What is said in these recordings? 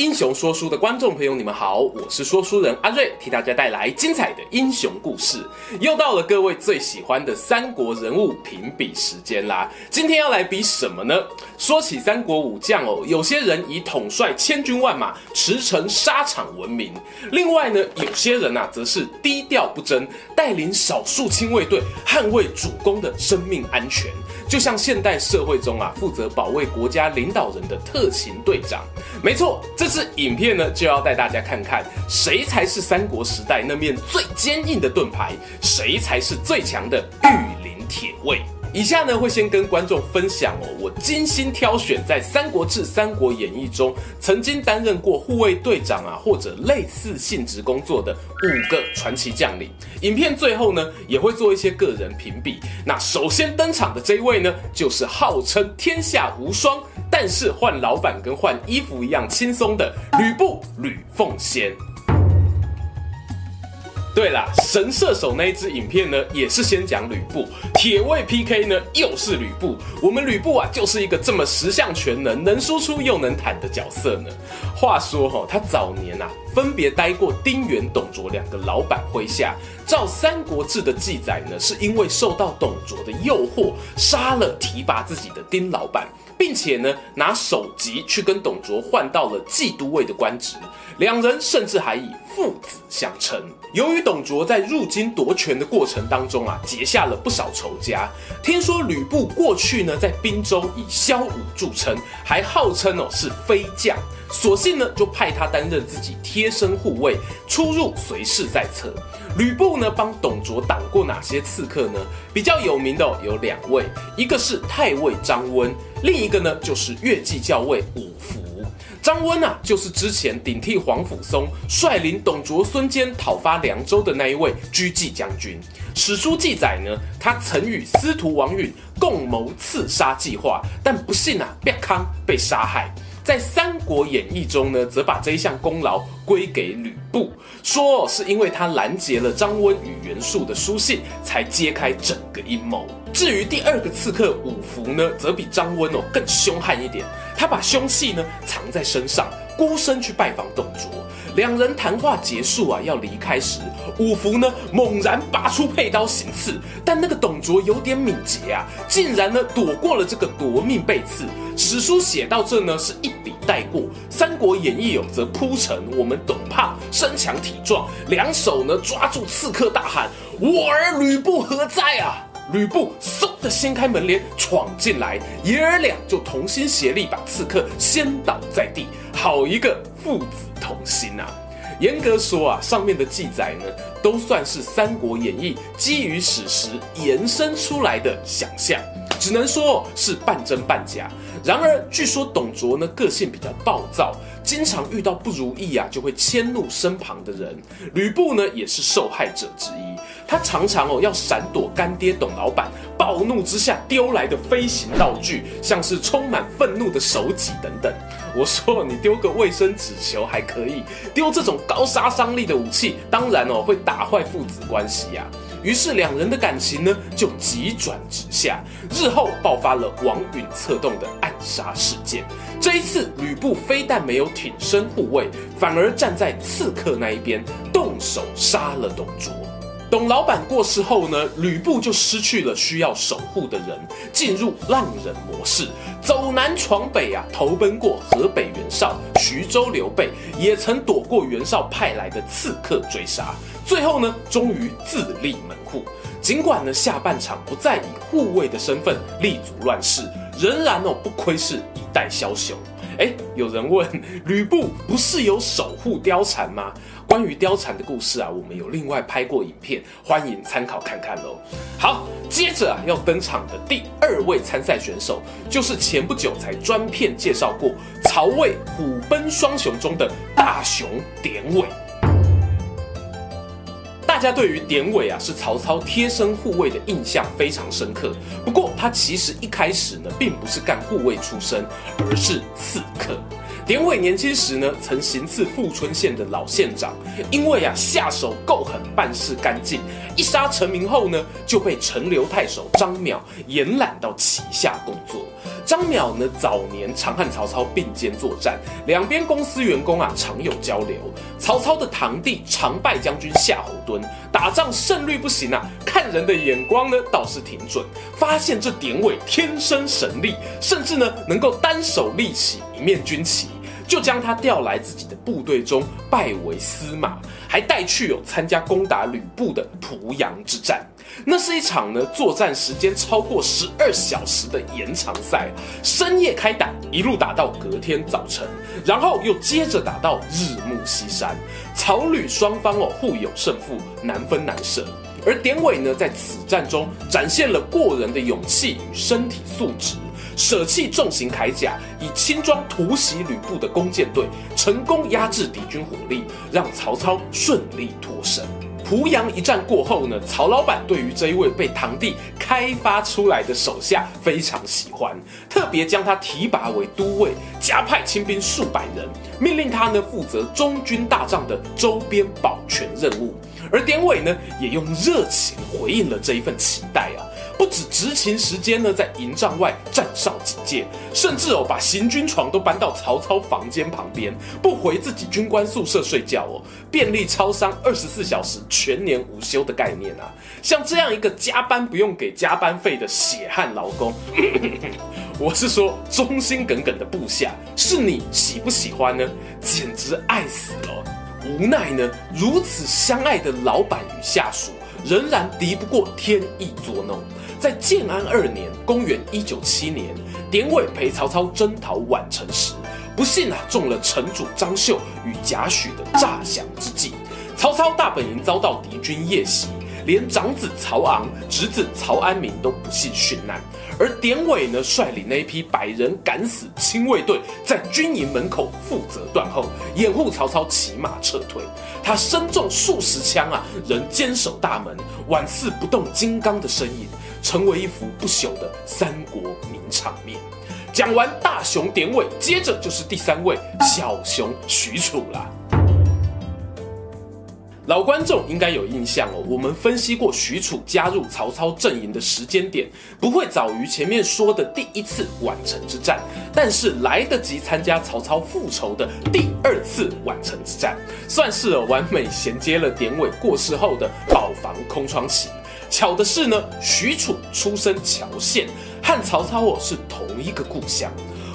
英雄说书的观众朋友，你们好，我是说书人阿瑞，替大家带来精彩的英雄故事。又到了各位最喜欢的三国人物评比时间啦！今天要来比什么呢？说起三国武将哦，有些人以统帅千军万马、驰骋沙场闻名；另外呢，有些人呐、啊，则是低调不争，带领少数亲卫队，捍卫主公的生命安全。就像现代社会中啊，负责保卫国家领导人的特勤队长。没错，这这影片呢，就要带大家看看谁才是三国时代那面最坚硬的盾牌，谁才是最强的御林铁卫。以下呢，会先跟观众分享哦，我精心挑选在《三国志》《三国演义》中曾经担任过护卫队长啊，或者类似性质工作的五个传奇将领。影片最后呢，也会做一些个人评比。那首先登场的这位呢，就是号称天下无双，但是换老板跟换衣服一样轻松的吕布吕奉先。对啦，神射手那一支影片呢，也是先讲吕布，铁卫 PK 呢又是吕布。我们吕布啊，就是一个这么十项全能，能输出又能坦的角色呢。话说哈、哦，他早年啊，分别待过丁原、董卓两个老板麾下。照《三国志》的记载呢，是因为受到董卓的诱惑，杀了提拔自己的丁老板，并且呢，拿首级去跟董卓换到了骑都尉的官职。两人甚至还以父子相称。由于董卓在入京夺权的过程当中啊，结下了不少仇家。听说吕布过去呢，在滨州以骁武著称，还号称哦是飞将，索性呢就派他担任自己贴身护卫，出入随侍在侧。吕布呢帮董卓挡过哪些刺客呢？比较有名的有两位，一个是太尉张温，另一个呢就是越骑校尉伍孚。张温啊，就是之前顶替皇甫嵩，率领董卓孙坚讨伐凉州的那一位狙击将军。史书记载呢，他曾与司徒王允共谋刺杀计划，但不幸啊，瘪康被杀害。在《三国演义》中呢，则把这一项功劳归给吕布，说是因为他拦截了张温与袁术的书信，才揭开整个阴谋。至于第二个刺客五福呢，则比张温哦更凶悍一点。他把凶器呢藏在身上，孤身去拜访董卓。两人谈话结束啊，要离开时，五福呢猛然拔出佩刀行刺，但那个董卓有点敏捷啊，竟然呢躲过了这个夺命背刺。史书写到这呢是一笔带过，《三国演义》有则铺陈我们董胖身强体壮，两手呢抓住刺客大喊：“我儿吕布何在啊！”吕布嗖的掀开门帘闯进来，爷儿俩就同心协力把刺客掀倒在地，好一个父子同心啊！严格说啊，上面的记载呢，都算是《三国演义》基于史实延伸出来的想象，只能说是半真半假。然而，据说董卓呢个性比较暴躁，经常遇到不如意啊就会迁怒身旁的人。吕布呢也是受害者之一，他常常哦要闪躲干爹董老板暴怒之下丢来的飞行道具，像是充满愤怒的手戟等等。我说你丢个卫生纸球还可以，丢这种高杀伤力的武器，当然哦会打坏父子关系呀、于是两人的感情呢就急转直下，日后爆发了王允策动的暗杀事件。这一次吕布非但没有挺身护卫，反而站在刺客那一边，动手杀了董卓。董老板过世后呢，吕布就失去了需要守护的人，进入浪人模式，走南闯北啊，投奔过河北袁绍、徐州刘备，也曾躲过袁绍派来的刺客追杀。最后呢，终于自立门户。尽管呢下半场不再以护卫的身份立足乱世，仍然哦不愧是一代枭雄。哎，有人问，吕布不是有守护貂蝉吗？关于貂蝉的故事啊，我们有另外拍过影片，欢迎参考看看喽。好，接着啊要登场的第二位参赛选手，就是前不久才专片介绍过曹魏虎贲双雄中的大雄典韦。大家对于典韦啊是曹操贴身护卫的印象非常深刻。不过他其实一开始呢，并不是干护卫出身，而是刺客。典韦年轻时呢，曾行刺富春县的老县长，因为啊下手够狠，办事干净，一杀成名后呢，就被陈留太守张邈延揽到旗下工作。张邈呢，早年常和曹操并肩作战，两边公司员工啊常有交流。曹操的堂弟常败将军夏侯惇打仗胜率不行啊，看人的眼光呢倒是挺准，发现这典韦天生神力，甚至呢能够单手立起面军旗。就将他调来自己的部队中，拜为司马，还带去有参加攻打吕布的濮阳之战。那是一场呢作战时间超过十二小时的延长赛，深夜开打，一路打到隔天早晨，然后又接着打到日暮西山。曹吕双方哦互有胜负，难分难舍。而典韦呢在此战中展现了过人的勇气与身体素质。舍弃重型铠甲，以轻装突袭吕布的弓箭队，成功压制敌军火力，让曹操顺利脱身。濮阳一战过后呢，曹老板对于这一位被堂弟开发出来的手下非常喜欢，特别将他提拔为都尉，加派亲兵数百人，命令他呢负责中军大帐的周边保全任务。而典韦呢，也用热情回应了这一份期待啊。不止执勤时间呢，在营帐外站哨警戒，甚至哦把行军床都搬到曹操房间旁边，不回自己军官宿舍睡觉哦。便利超商二十四小时全年无休的概念啊！像这样一个加班不用给加班费的血汗劳工，我是说忠心耿耿的部下，是你喜不喜欢呢？简直爱死了！无奈呢，如此相爱的老板与下属，仍然敌不过天意作弄。在建安二年（公元一九七年），典韦陪曹操征讨宛城时，不幸啊中了城主张绣与贾诩的诈降之计。曹操大本营遭到敌军夜袭，连长子曹昂、侄子曹安民都不幸殉难。而典韦呢，率领那一批百人敢死亲卫队，在军营门口负责断后，掩护曹操骑马撤退。他身中数十枪啊，仍坚守大门，宛似不动金刚的身影。成为一幅不朽的三国名场面。讲完大雄典韦，接着就是第三位小雄许褚啦。老观众应该有印象哦，我们分析过许褚加入曹操阵营的时间点，不会早于前面说的第一次宛城之战，但是来得及参加曹操复仇的第二次宛城之战，算是完美衔接了典韦过世后的保房空窗期。巧的是呢，许褚出身乔县，和曹操哦是同一个故乡，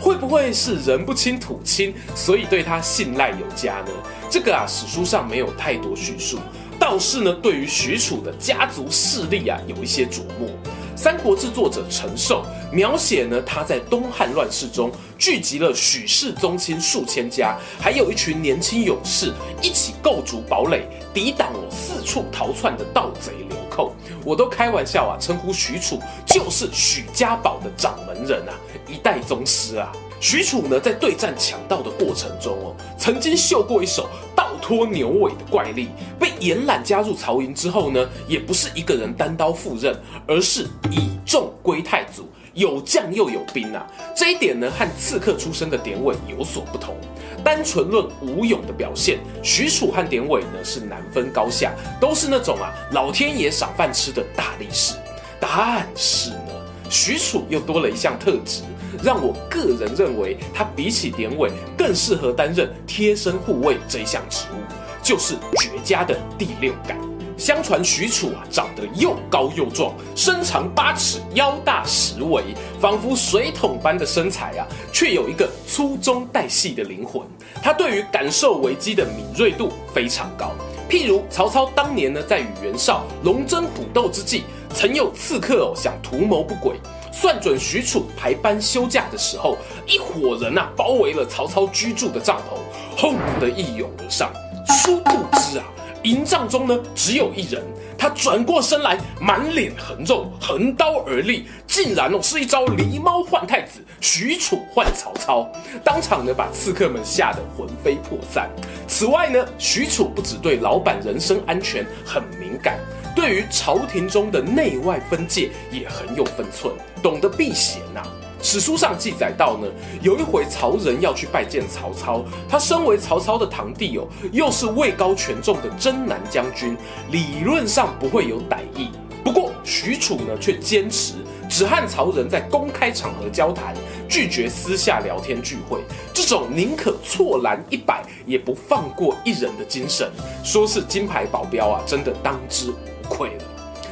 会不会是人不亲土亲，所以对他信赖有加呢？这个啊史书上没有太多叙述，倒是呢对于许褚的家族势力啊有一些琢磨。《三国志》作者陈寿描写呢，他在东汉乱世中聚集了许氏宗亲数千家，还有一群年轻勇士一起构筑堡垒，抵挡我四处逃窜的盗贼流寇。我都开玩笑啊，称呼许褚就是许家堡的掌门人啊，一代宗师啊。许褚呢，在对战强盗的过程中哦，曾经秀过一手倒拖牛尾的怪力。被延揽加入曹营之后呢，也不是一个人单刀赴任，而是以众归太祖，有将又有兵啊。这一点呢，和刺客出身的典韦有所不同。单纯论武勇的表现，许褚和典韦呢是难分高下，都是那种啊老天爷赏饭吃的大力士。但是呢，许褚又多了一项特质。让我个人认为，他比起典韦更适合担任贴身护卫这一项职务，就是绝佳的第六感。相传许褚啊，长得又高又壮，身长八尺，腰大十围，仿佛水桶般的身材啊，却有一个粗中带细的灵魂。他对于感受危机的敏锐度非常高。譬如曹操当年呢，在与袁绍龙争虎斗之际，曾有刺客哦想图谋不轨。算准许褚排班休假的时候，一伙人呐、啊、包围了曹操居住的帐篷，轰的一拥而上。殊不知啊，营帐中呢，只有一人。他转过身来，满脸横肉，横刀而立，竟然哦是一招狸猫换太子，许褚换曹操，当场呢把刺客们吓得魂飞魄散。此外呢，许褚不只对老板人身安全很敏感，对于朝廷中的内外分界也很有分寸，懂得避嫌呐、史书上记载到呢，有一回曹仁要去拜见曹操，他身为曹操的堂弟哦，又是位高权重的征南将军，理论上不会有歹意。不过许褚呢，却坚持只和曹仁在公开场合交谈，拒绝私下聊天聚会。这种宁可错拦一百，也不放过一人的精神，说是金牌保镖啊，真的当之无愧。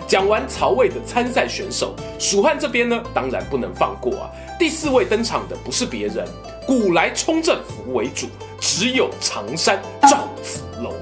讲完曹魏的参赛选手，蜀汉这边呢，当然不能放过啊。第四位登场的不是别人，古来冲阵扶为主，只有常山赵子龙。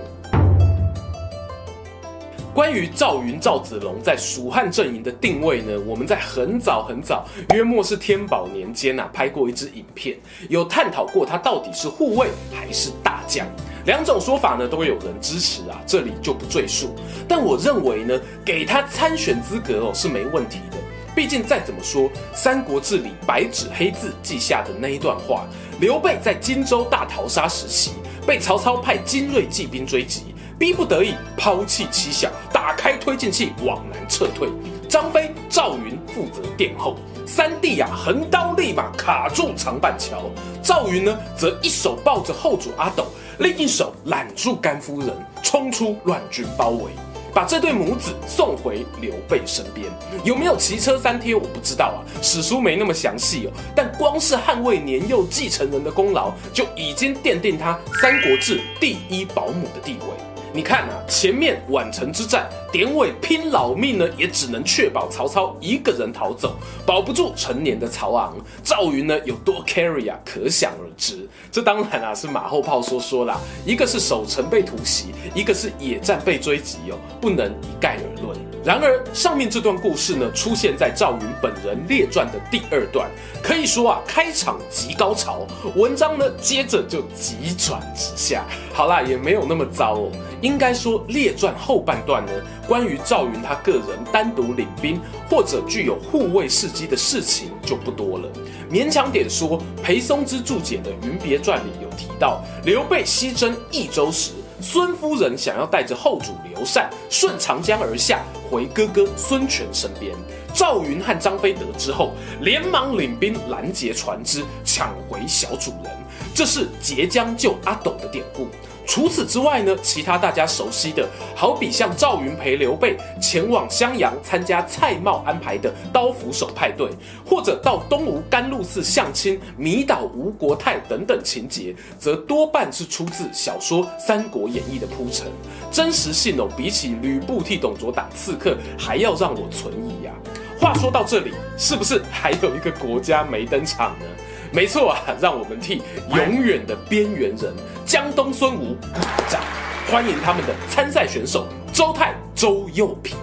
关于赵云、赵子龙在蜀汉阵营的定位呢，我们在很早很早，约莫是天宝年间啊，拍过一支影片，有探讨过他到底是护卫还是大将。两种说法呢，都会有人支持啊，这里就不赘述。但我认为呢，给他参选资格哦是没问题的。毕竟再怎么说，《三国志》里白纸黑字记下的那一段话，刘备在荆州大逃杀时期，被曹操派精锐骑兵追击，逼不得已抛弃妻小，打开推进器往南撤退。张飞、赵云负责殿后，三弟啊横刀立马卡住长板桥，赵云呢则一手抱着后主阿斗。另一手揽住甘夫人，冲出乱军包围，把这对母子送回刘备身边。有没有骑车三贴？我不知道啊，史书没那么详细哦。但光是捍卫年幼继承人的功劳，就已经奠定他《三国志》第一保姆的地位。你看啊，前面宛城之战，典韦拼老命呢，也只能确保曹操一个人逃走，保不住成年的曹昂。赵云呢有多 carry 啊，可想而知。这当然啊是马后炮说说啦，一个是守城被突袭，一个是野战被追击哦，不能一概而论。然而上面这段故事呢，出现在赵云本人列传的第二段，可以说啊开场即高潮，文章呢接着就急转直下。好啦，也没有那么糟哦。应该说，列传后半段呢，关于赵云他个人单独领兵或者具有护卫事迹的事情就不多了。勉强点说，裴松之注解的《云别传》里有提到，刘备西征益州时，孙夫人想要带着后主刘禅顺长江而下，回哥哥孙权身边。赵云和张飞得知后，连忙领兵拦截船只，抢回小主人。这是截江救阿斗的典故。除此之外呢，其他大家熟悉的，好比像赵云陪刘备前往襄阳参加蔡瑁安排的刀斧手派对，或者到东吴甘露寺相亲、迷倒吴国太等等情节，则多半是出自小说《三国演义》的铺陈，真实性哦，比起吕布替董卓打刺客还要让我存疑呀、啊。话说到这里，是不是还有一个国家没登场呢？没错啊，让我们替永远的边缘人江东孙吴鼓掌，欢迎他们的参赛选手周泰、周又平。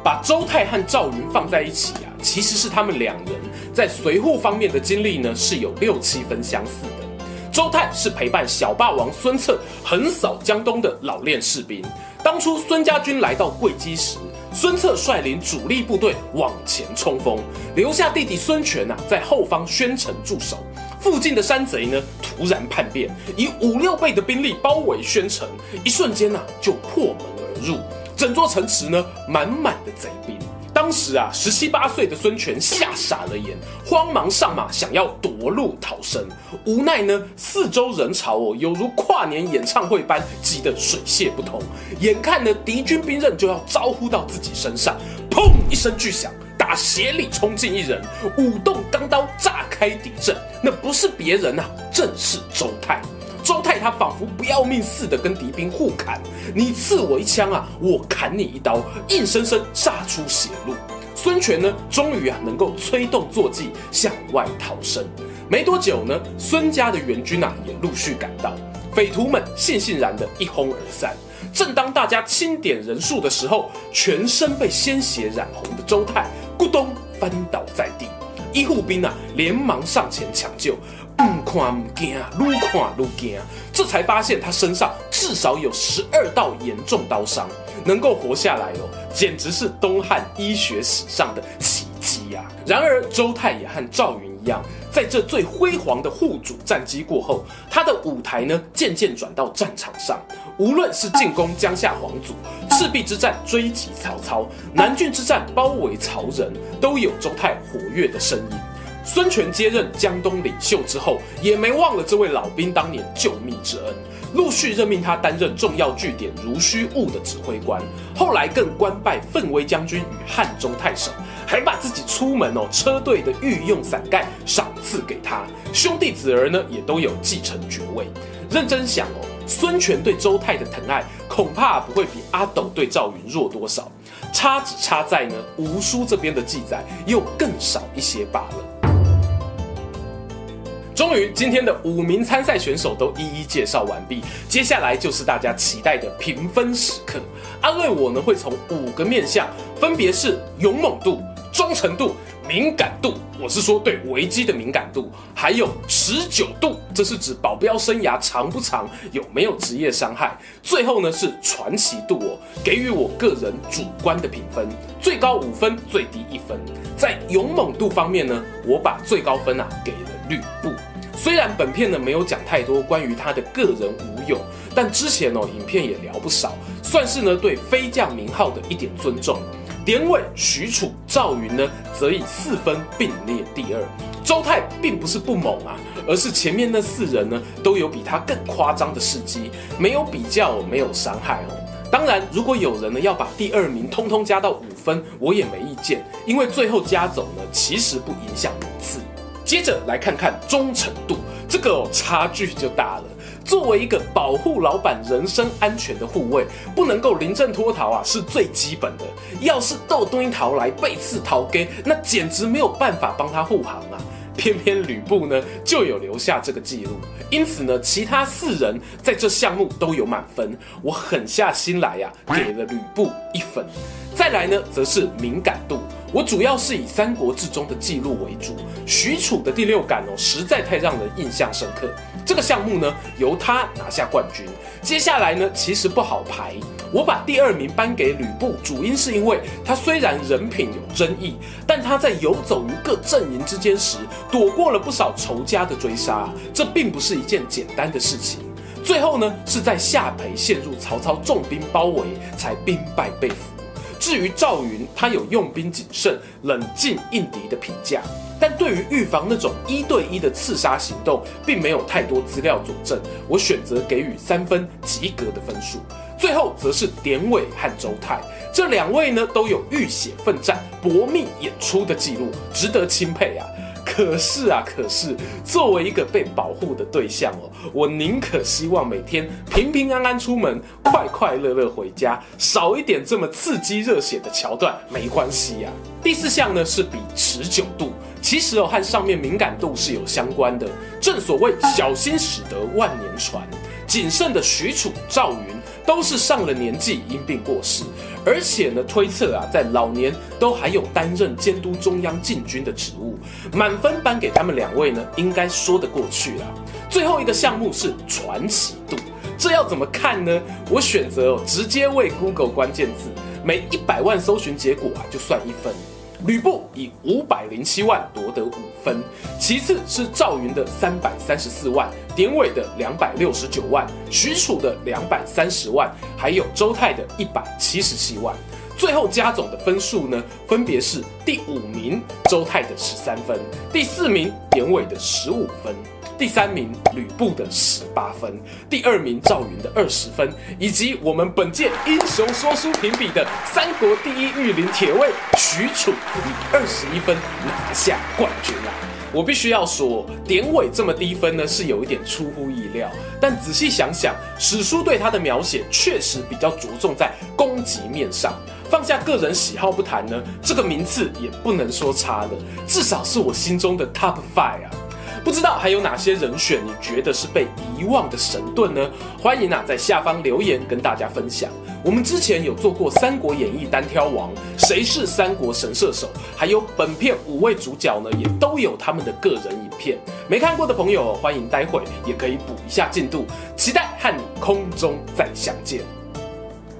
把周泰和赵云放在一起啊，其实是他们两人在随扈方面的经历呢是有六七分相似的。周泰是陪伴小霸王孙策横扫江东的老练士兵，当初孙家军来到会稽时。孙策率领主力部队往前冲锋，留下弟弟孙权呐在后方宣城驻守。附近的山贼呢突然叛变，以五六倍的兵力包围宣城，一瞬间呐就破门而入，整座城池呢满满的贼兵。当时啊，十七八岁的孙权吓傻了眼，慌忙上马想要夺路逃生。无奈呢，四周人潮哦，犹如跨年演唱会般挤得水泄不通。眼看呢，敌军兵刃就要招呼到自己身上，砰一声巨响，打斜里冲进一人，舞动钢刀炸开敌阵。那不是别人呐、啊，正是周泰。周泰他仿佛不要命似的跟敌兵互砍，你刺我一枪啊，我砍你一刀，硬生生杀出血路。孙权呢，终于啊能够催动坐骑向外逃生。没多久呢，孙家的援军啊也陆续赶到，匪徒们悻悻然的一哄而散。正当大家清点人数的时候，全身被鲜血染红的周泰咕咚翻倒在地，医护兵啊连忙上前抢救。不看不惊，越看越惊，这才发现他身上至少有十二道严重刀伤，能够活下来哦，简直是东汉医学史上的奇迹呀！然而周泰也和赵云一样，在这最辉煌的护主战机过后，他的舞台呢渐渐转到战场上。无论是进攻江夏皇族、赤壁之战追击曹操、南郡之战包围曹仁，都有周泰活跃的身影。孙权接任江东领袖之后，也没忘了这位老兵当年救命之恩，陆续任命他担任重要据点如须兀的指挥官，后来更官拜奋威将军与汉中太守，还把自己出门哦车队的御用伞盖赏赐给他，兄弟子儿呢也都有继承爵位。认真想哦，孙权对周泰的疼爱恐怕不会比阿斗对赵云弱多少，差只差在呢吴书这边的记载又更少一些罢了。终于，今天的五名参赛选手都一一介绍完毕，接下来就是大家期待的评分时刻。阿瑞我呢会从五个面向，分别是勇猛度、忠诚度、敏感度，我是说对危机的敏感度，还有持久度，这是指保镖生涯长不长，有没有职业伤害。最后呢是传奇度哦，给予我个人主观的评分，最高五分，最低一分。在勇猛度方面呢，我把最高分啊给了吕布。虽然本片呢没有讲太多关于他的个人武勇，但之前哦影片也聊不少，算是呢对飞将名号的一点尊重。典韦、许褚、赵云呢则以四分并列第二。周泰并不是不猛啊，而是前面那四人呢都有比他更夸张的事迹，没有比较，没有伤害哦。当然，如果有人呢要把第二名通通加到五分，我也没意见，因为最后加走呢其实不影响名次。接着来看看忠诚度，这个、差距就大了。作为一个保护老板人身安全的护卫，不能够临阵脱逃啊，是最基本的。要是倒追逃来背刺逃给，那简直没有办法帮他护航啊。偏偏吕布呢就有留下这个记录，因此呢，其他四人在这项目都有满分。我狠下心来呀、给了吕布一分。再来呢，则是敏感度。我主要是以《三国志》中的记录为主，许褚的第六感哦，实在太让人印象深刻。这个项目呢，由他拿下冠军。接下来呢，其实不好排。我把第二名颁给吕布，主因是因为他虽然人品有争议，但他在游走于各阵营之间时，躲过了不少仇家的追杀，这并不是一件简单的事情。最后呢，是在下邳陷入曹操重兵包围，才兵败被俘。至于赵云，他有用兵谨慎、冷静应敌的评价，但对于预防那种一对一的刺杀行动，并没有太多资料佐证。我选择给予三分及格的分数。最后则是典韦和周泰，这两位呢都有浴血奋战、搏命演出的记录，值得钦佩啊。可是啊，可是作为一个被保护的对象哦，我宁可希望每天平平安安出门，快快乐乐回家，少一点这么刺激热血的桥段没关系呀。第四项呢是比持久度，其实哦和上面敏感度是有相关的。正所谓小心驶得万年船，谨慎的许褚、赵云都是上了年纪因病过世。而且呢，推测啊，在老年都还有担任监督中央禁军的职务，满分颁给他们两位呢，应该说得过去了。最后一个项目是传奇度，这要怎么看呢？我选择哦，直接为 Google 关键字，每一百万搜寻结果啊，就算一分。吕布以五百零七万夺得五分，其次是赵云的三百三十四万，典韦的两百六十九万，许褚的两百三十万，还有周泰的一百七十七万。最后加总的分数呢，分别是第五名周泰的十三分，第四名典韦的十五分。第三名吕布的十八分，第二名赵云的二十分，以及我们本届英雄说书评比的三国第一御林铁卫许褚以二十一分拿下冠军啦！我必须要说，典韦这么低分呢，是有一点出乎意料。但仔细想想，史书对他的描写确实比较着重在攻击面上。放下个人喜好不谈呢，这个名次也不能说差了，至少是我心中的 top five 啊！不知道还有哪些人选你觉得是被遗忘的神盾呢？欢迎啊，在下方留言跟大家分享。我们之前有做过《三国演义》单挑王，谁是三国神射手，还有本片五位主角呢，也都有他们的个人影片。没看过的朋友，欢迎待会也可以补一下进度。期待和你空中再相见。